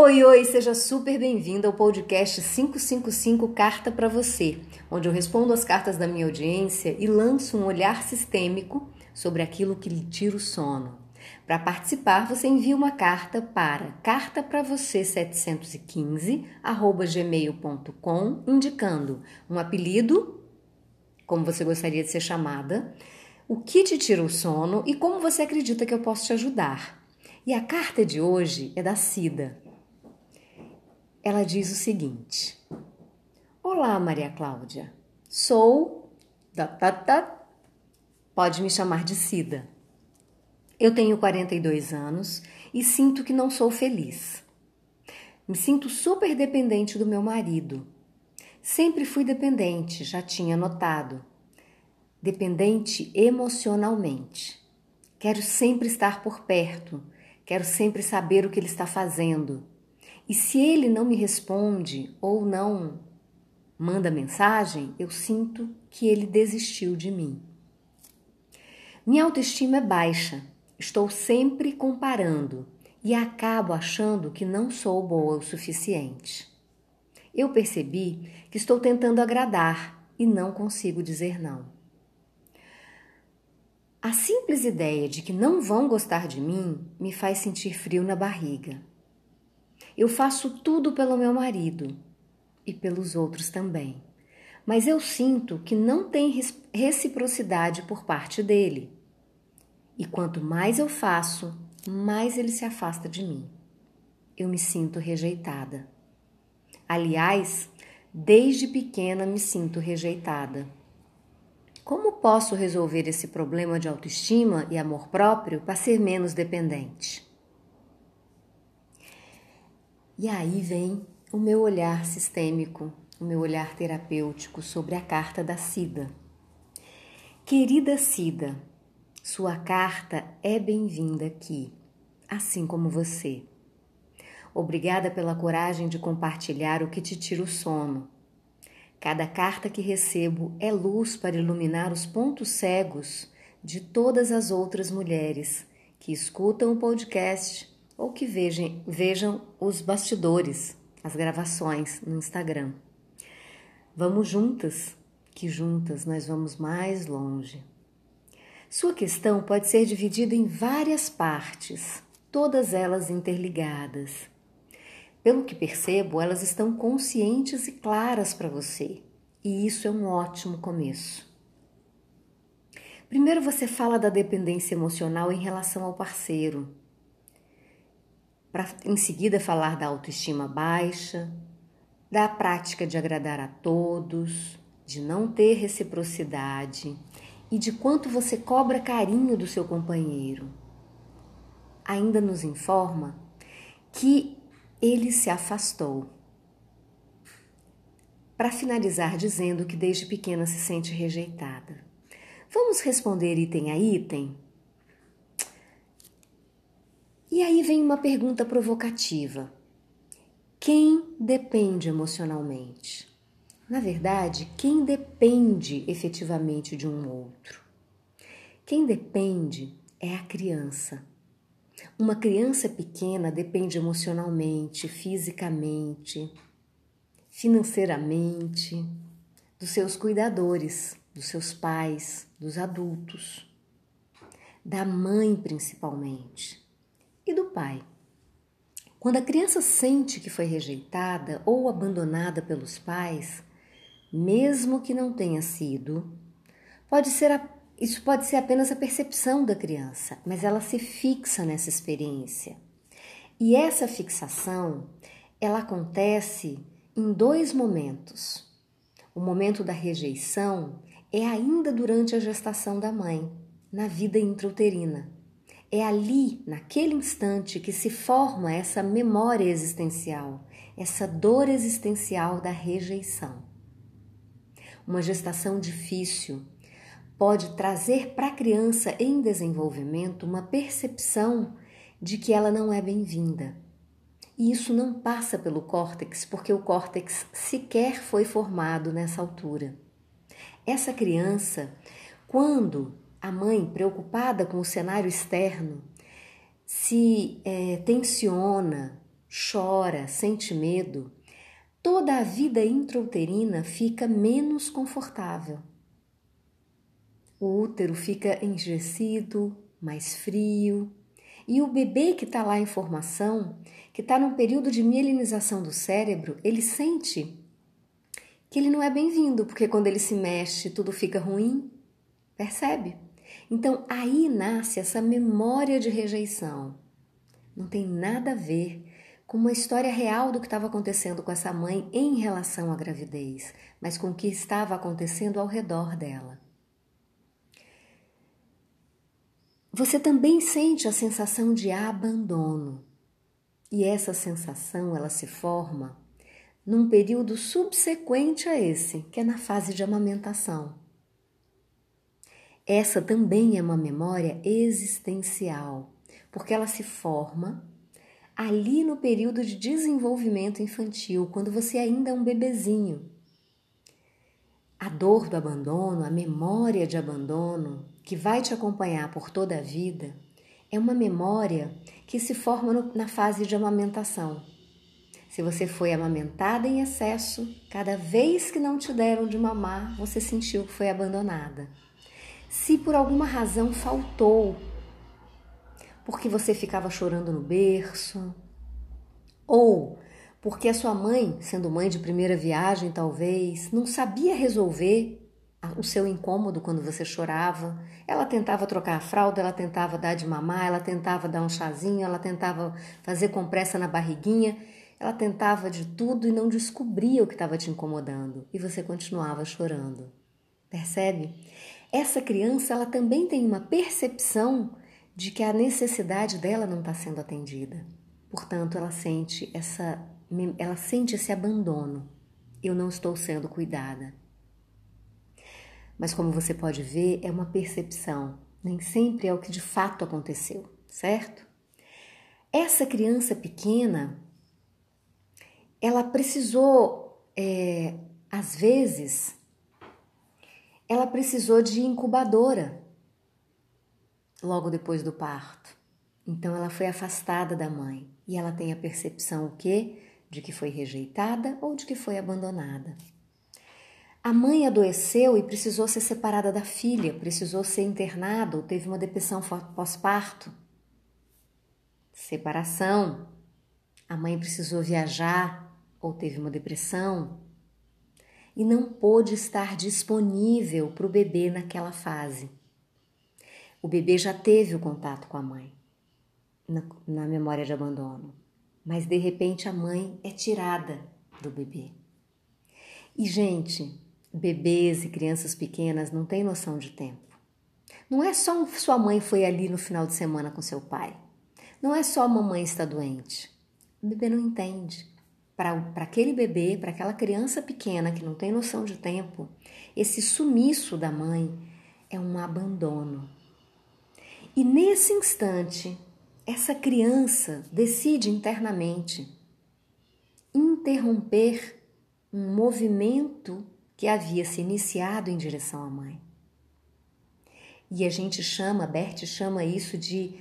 Oi, oi, seja super bem-vindo ao podcast 555 Carta para Você, onde eu respondo as cartas da minha audiência e lanço um olhar sistêmico sobre aquilo que lhe tira o sono. Para participar, você envia uma carta para carta para você 715 gmail.com indicando um apelido, como você gostaria de ser chamada, o que te tira o sono e como você acredita que eu posso te ajudar. E a carta de hoje é da Cida. Ela diz o seguinte: Olá, Maria Cláudia. Sou. Da, da, da, pode me chamar de Cida. Eu tenho 42 anos e sinto que não sou feliz. Me sinto super dependente do meu marido. Sempre fui dependente, já tinha notado. Dependente emocionalmente. Quero sempre estar por perto, quero sempre saber o que ele está fazendo. E se ele não me responde ou não manda mensagem, eu sinto que ele desistiu de mim. Minha autoestima é baixa, estou sempre comparando e acabo achando que não sou boa o suficiente. Eu percebi que estou tentando agradar e não consigo dizer não. A simples ideia de que não vão gostar de mim me faz sentir frio na barriga. Eu faço tudo pelo meu marido e pelos outros também, mas eu sinto que não tem reciprocidade por parte dele. E quanto mais eu faço, mais ele se afasta de mim. Eu me sinto rejeitada. Aliás, desde pequena me sinto rejeitada. Como posso resolver esse problema de autoestima e amor próprio para ser menos dependente? E aí vem o meu olhar sistêmico, o meu olhar terapêutico sobre a carta da Cida. Querida Cida, sua carta é bem-vinda aqui, assim como você. Obrigada pela coragem de compartilhar o que te tira o sono. Cada carta que recebo é luz para iluminar os pontos cegos de todas as outras mulheres que escutam o podcast ou que vejam, vejam os bastidores, as gravações no Instagram. Vamos juntas, que juntas nós vamos mais longe. Sua questão pode ser dividida em várias partes, todas elas interligadas. Pelo que percebo, elas estão conscientes e claras para você, e isso é um ótimo começo. Primeiro você fala da dependência emocional em relação ao parceiro para em seguida falar da autoestima baixa, da prática de agradar a todos, de não ter reciprocidade e de quanto você cobra carinho do seu companheiro. Ainda nos informa que ele se afastou. Para finalizar, dizendo que desde pequena se sente rejeitada. Vamos responder item a item? E aí vem uma pergunta provocativa: quem depende emocionalmente? Na verdade, quem depende efetivamente de um outro? Quem depende é a criança. Uma criança pequena depende emocionalmente, fisicamente, financeiramente dos seus cuidadores, dos seus pais, dos adultos, da mãe principalmente pai. Quando a criança sente que foi rejeitada ou abandonada pelos pais, mesmo que não tenha sido, pode ser a, isso pode ser apenas a percepção da criança, mas ela se fixa nessa experiência. E essa fixação, ela acontece em dois momentos. O momento da rejeição é ainda durante a gestação da mãe, na vida intrauterina. É ali, naquele instante, que se forma essa memória existencial, essa dor existencial da rejeição. Uma gestação difícil pode trazer para a criança em desenvolvimento uma percepção de que ela não é bem-vinda. E isso não passa pelo córtex, porque o córtex sequer foi formado nessa altura. Essa criança, quando a mãe, preocupada com o cenário externo, se é, tensiona chora, sente medo, toda a vida intrauterina fica menos confortável. O útero fica enrijecido, mais frio, e o bebê que está lá em formação, que está num período de mielinização do cérebro, ele sente que ele não é bem-vindo, porque quando ele se mexe tudo fica ruim, percebe? Então aí nasce essa memória de rejeição. Não tem nada a ver com uma história real do que estava acontecendo com essa mãe em relação à gravidez, mas com o que estava acontecendo ao redor dela. Você também sente a sensação de abandono. E essa sensação, ela se forma num período subsequente a esse, que é na fase de amamentação. Essa também é uma memória existencial, porque ela se forma ali no período de desenvolvimento infantil, quando você ainda é um bebezinho. A dor do abandono, a memória de abandono, que vai te acompanhar por toda a vida, é uma memória que se forma no, na fase de amamentação. Se você foi amamentada em excesso, cada vez que não te deram de mamar, você sentiu que foi abandonada. Se por alguma razão faltou, porque você ficava chorando no berço, ou porque a sua mãe, sendo mãe de primeira viagem talvez, não sabia resolver o seu incômodo quando você chorava. Ela tentava trocar a fralda, ela tentava dar de mamar, ela tentava dar um chazinho, ela tentava fazer compressa na barriguinha, ela tentava de tudo e não descobria o que estava te incomodando e você continuava chorando. Percebe? Essa criança ela também tem uma percepção de que a necessidade dela não está sendo atendida. Portanto, ela sente essa ela sente esse abandono. Eu não estou sendo cuidada. Mas como você pode ver, é uma percepção, nem sempre é o que de fato aconteceu, certo? Essa criança pequena, ela precisou, é, às vezes, ela precisou de incubadora logo depois do parto. Então ela foi afastada da mãe e ela tem a percepção o quê? De que foi rejeitada ou de que foi abandonada. A mãe adoeceu e precisou ser separada da filha, precisou ser internada ou teve uma depressão pós-parto. Separação. A mãe precisou viajar ou teve uma depressão e não pôde estar disponível para o bebê naquela fase. O bebê já teve o contato com a mãe na, na memória de abandono, mas de repente a mãe é tirada do bebê. E, gente, bebês e crianças pequenas não têm noção de tempo. Não é só sua mãe foi ali no final de semana com seu pai. Não é só a mamãe está doente. O bebê não entende. Para aquele bebê, para aquela criança pequena que não tem noção de tempo, esse sumiço da mãe é um abandono. E nesse instante, essa criança decide internamente interromper um movimento que havia se iniciado em direção à mãe. E a gente chama, Bert chama isso de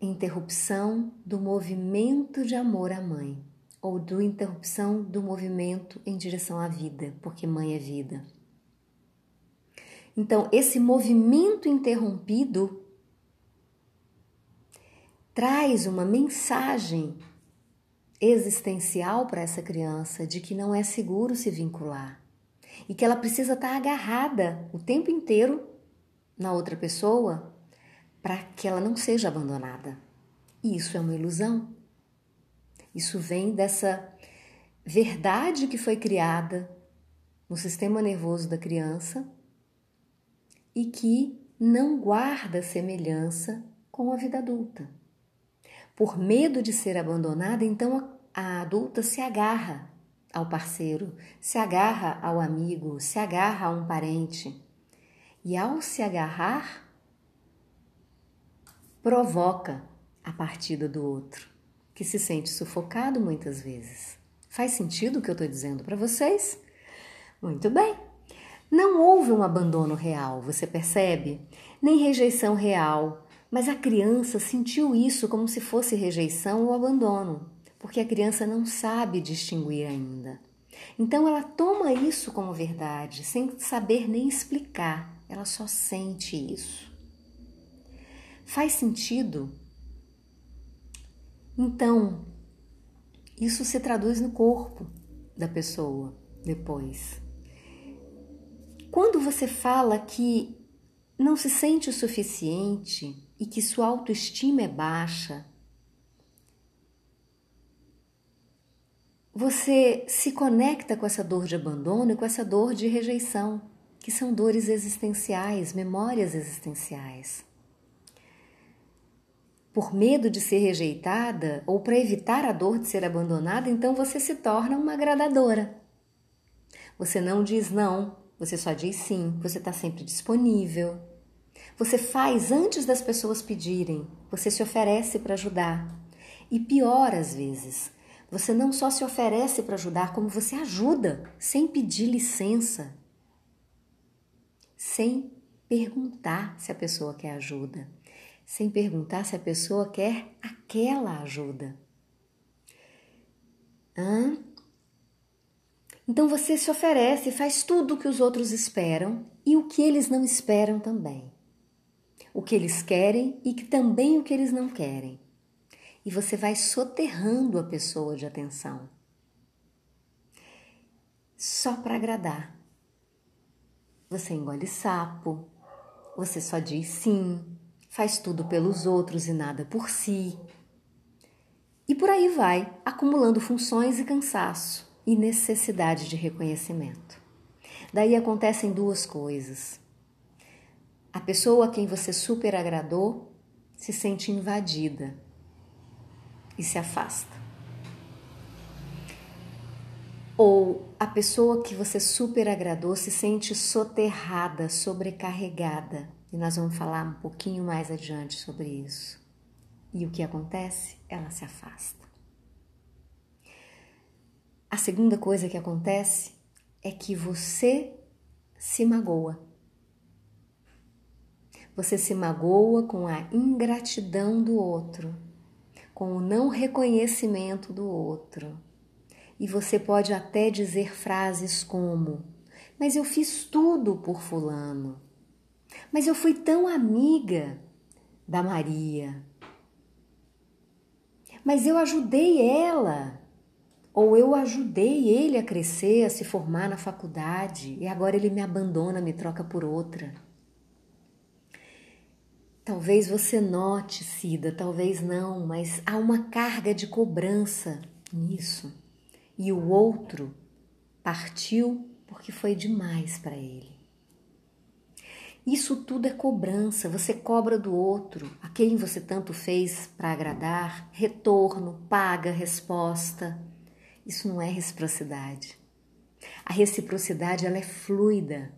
interrupção do movimento de amor à mãe, ou do interrupção do movimento em direção à vida, porque mãe é vida. Então, esse movimento interrompido traz uma mensagem existencial para essa criança de que não é seguro se vincular e que ela precisa estar agarrada o tempo inteiro na outra pessoa para que ela não seja abandonada. E isso é uma ilusão. Isso vem dessa verdade que foi criada no sistema nervoso da criança e que não guarda semelhança com a vida adulta. Por medo de ser abandonada, então a adulta se agarra ao parceiro, se agarra ao amigo, se agarra a um parente. E ao se agarrar, provoca a partida do outro, que se sente sufocado muitas vezes. Faz sentido o que eu estou dizendo para vocês? Muito bem. Não houve um abandono real, você percebe? Nem rejeição real, mas a criança sentiu isso como se fosse rejeição ou abandono porque a criança não sabe distinguir ainda. Então ela toma isso como verdade, sem saber nem explicar, ela só sente isso. Faz sentido? Então, isso se traduz no corpo da pessoa depois. Quando você fala que não se sente o suficiente e que sua autoestima é baixa, você se conecta com essa dor de abandono e com essa dor de rejeição, que são dores existenciais, memórias existenciais. Por medo de ser rejeitada ou para evitar a dor de ser abandonada, então você se torna uma agradadora. Você não diz não, você só diz sim, você está sempre disponível. Você faz antes das pessoas pedirem, você se oferece para ajudar. E pior às vezes, você não só se oferece para ajudar, como você ajuda sem pedir licença, sem perguntar se a pessoa quer ajuda, sem perguntar se a pessoa quer aquela ajuda. Hã? Então você se oferece, faz tudo o que os outros esperam e o que eles não esperam também. O que eles querem e que também o que eles não querem e você vai soterrando a pessoa de atenção. Só para agradar. Você engole sapo, você só diz sim, faz tudo pelos outros e nada por si. E por aí vai, acumulando funções e cansaço e necessidade de reconhecimento. Daí acontecem duas coisas. A pessoa a quem você super agradou se sente invadida e se afasta. Ou a pessoa que você super agradou se sente soterrada, sobrecarregada. E nós vamos falar um pouquinho mais adiante sobre isso. E o que acontece? Ela se afasta. A segunda coisa que acontece é que você se magoa. Você se magoa com a ingratidão do outro com o não reconhecimento do outro. E você pode até dizer frases como: Mas eu fiz tudo por Fulano. Mas eu fui tão amiga da Maria. Mas eu ajudei ela. Ou eu ajudei ele a crescer, a se formar na faculdade e agora ele me abandona, me troca por outra. Talvez você note, Cida, talvez não, mas há uma carga de cobrança nisso. E o outro partiu porque foi demais para ele. Isso tudo é cobrança, você cobra do outro, a quem você tanto fez para agradar, retorno, paga, resposta. Isso não é reciprocidade. A reciprocidade ela é fluida,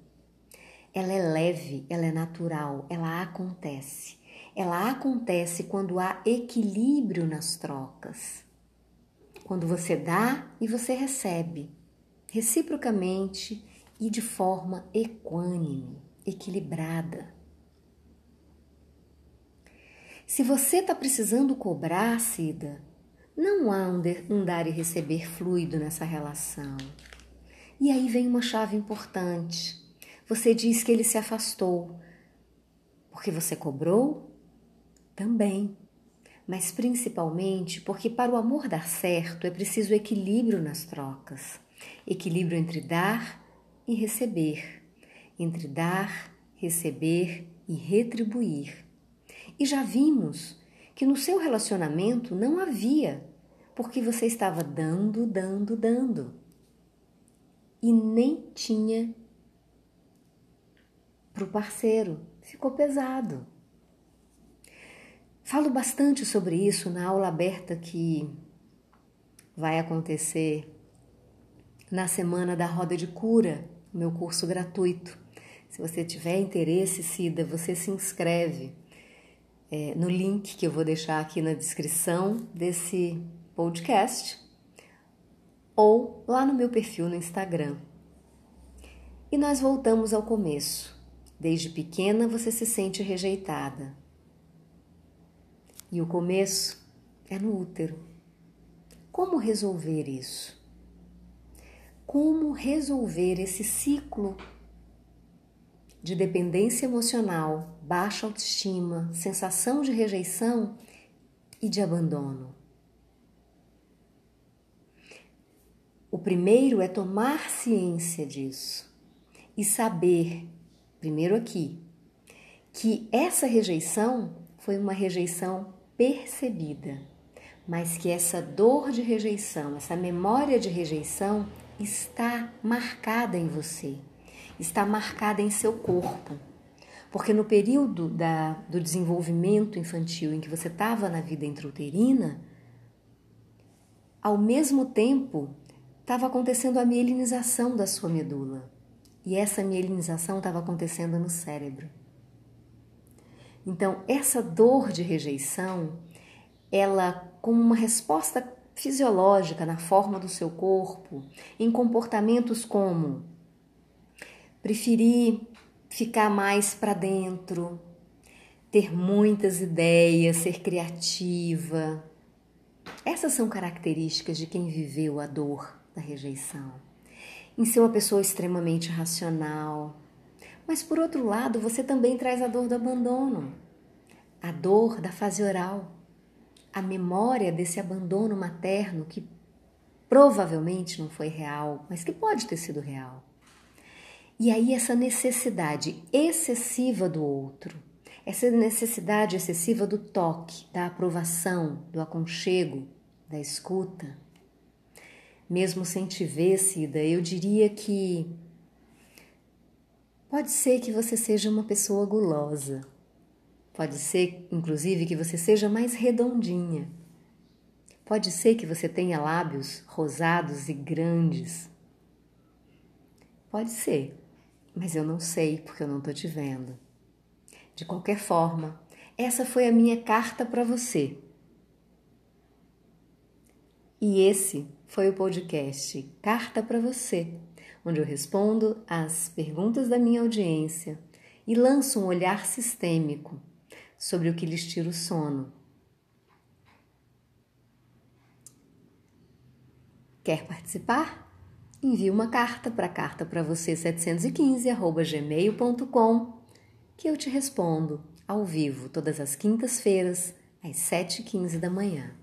ela é leve, ela é natural, ela acontece. Ela acontece quando há equilíbrio nas trocas. Quando você dá e você recebe, reciprocamente e de forma equânime, equilibrada. Se você está precisando cobrar, Cida, não há um, de, um dar e receber fluido nessa relação. E aí vem uma chave importante. Você diz que ele se afastou porque você cobrou? Também. Mas principalmente porque para o amor dar certo é preciso equilíbrio nas trocas equilíbrio entre dar e receber, entre dar, receber e retribuir. E já vimos que no seu relacionamento não havia, porque você estava dando, dando, dando. E nem tinha para o parceiro. Ficou pesado. Falo bastante sobre isso na aula aberta que vai acontecer na semana da roda de cura, meu curso gratuito. Se você tiver interesse, Cida, você se inscreve é, no link que eu vou deixar aqui na descrição desse podcast ou lá no meu perfil no Instagram. E nós voltamos ao começo. Desde pequena você se sente rejeitada. E o começo é no útero. Como resolver isso? Como resolver esse ciclo de dependência emocional, baixa autoestima, sensação de rejeição e de abandono? O primeiro é tomar ciência disso e saber, primeiro aqui, que essa rejeição foi uma rejeição percebida, mas que essa dor de rejeição, essa memória de rejeição está marcada em você, está marcada em seu corpo. Porque no período da, do desenvolvimento infantil em que você estava na vida intrauterina, ao mesmo tempo estava acontecendo a mielinização da sua medula. E essa mielinização estava acontecendo no cérebro. Então, essa dor de rejeição, ela, como uma resposta fisiológica na forma do seu corpo, em comportamentos como preferir ficar mais para dentro, ter muitas ideias, ser criativa. Essas são características de quem viveu a dor da rejeição. Em ser uma pessoa extremamente racional, mas por outro lado, você também traz a dor do abandono, a dor da fase oral, a memória desse abandono materno que provavelmente não foi real, mas que pode ter sido real. E aí, essa necessidade excessiva do outro, essa necessidade excessiva do toque, da aprovação, do aconchego, da escuta. Mesmo sem te ver, Cida, eu diria que Pode ser que você seja uma pessoa gulosa. Pode ser, inclusive, que você seja mais redondinha. Pode ser que você tenha lábios rosados e grandes. Pode ser, mas eu não sei porque eu não estou te vendo. De qualquer forma, essa foi a minha carta para você. E esse foi o podcast Carta para Você onde eu respondo às perguntas da minha audiência e lanço um olhar sistêmico sobre o que lhes tira o sono. Quer participar? Envie uma carta para carta para você 715@gmail.com que eu te respondo ao vivo todas as quintas-feiras às 7h15 da manhã.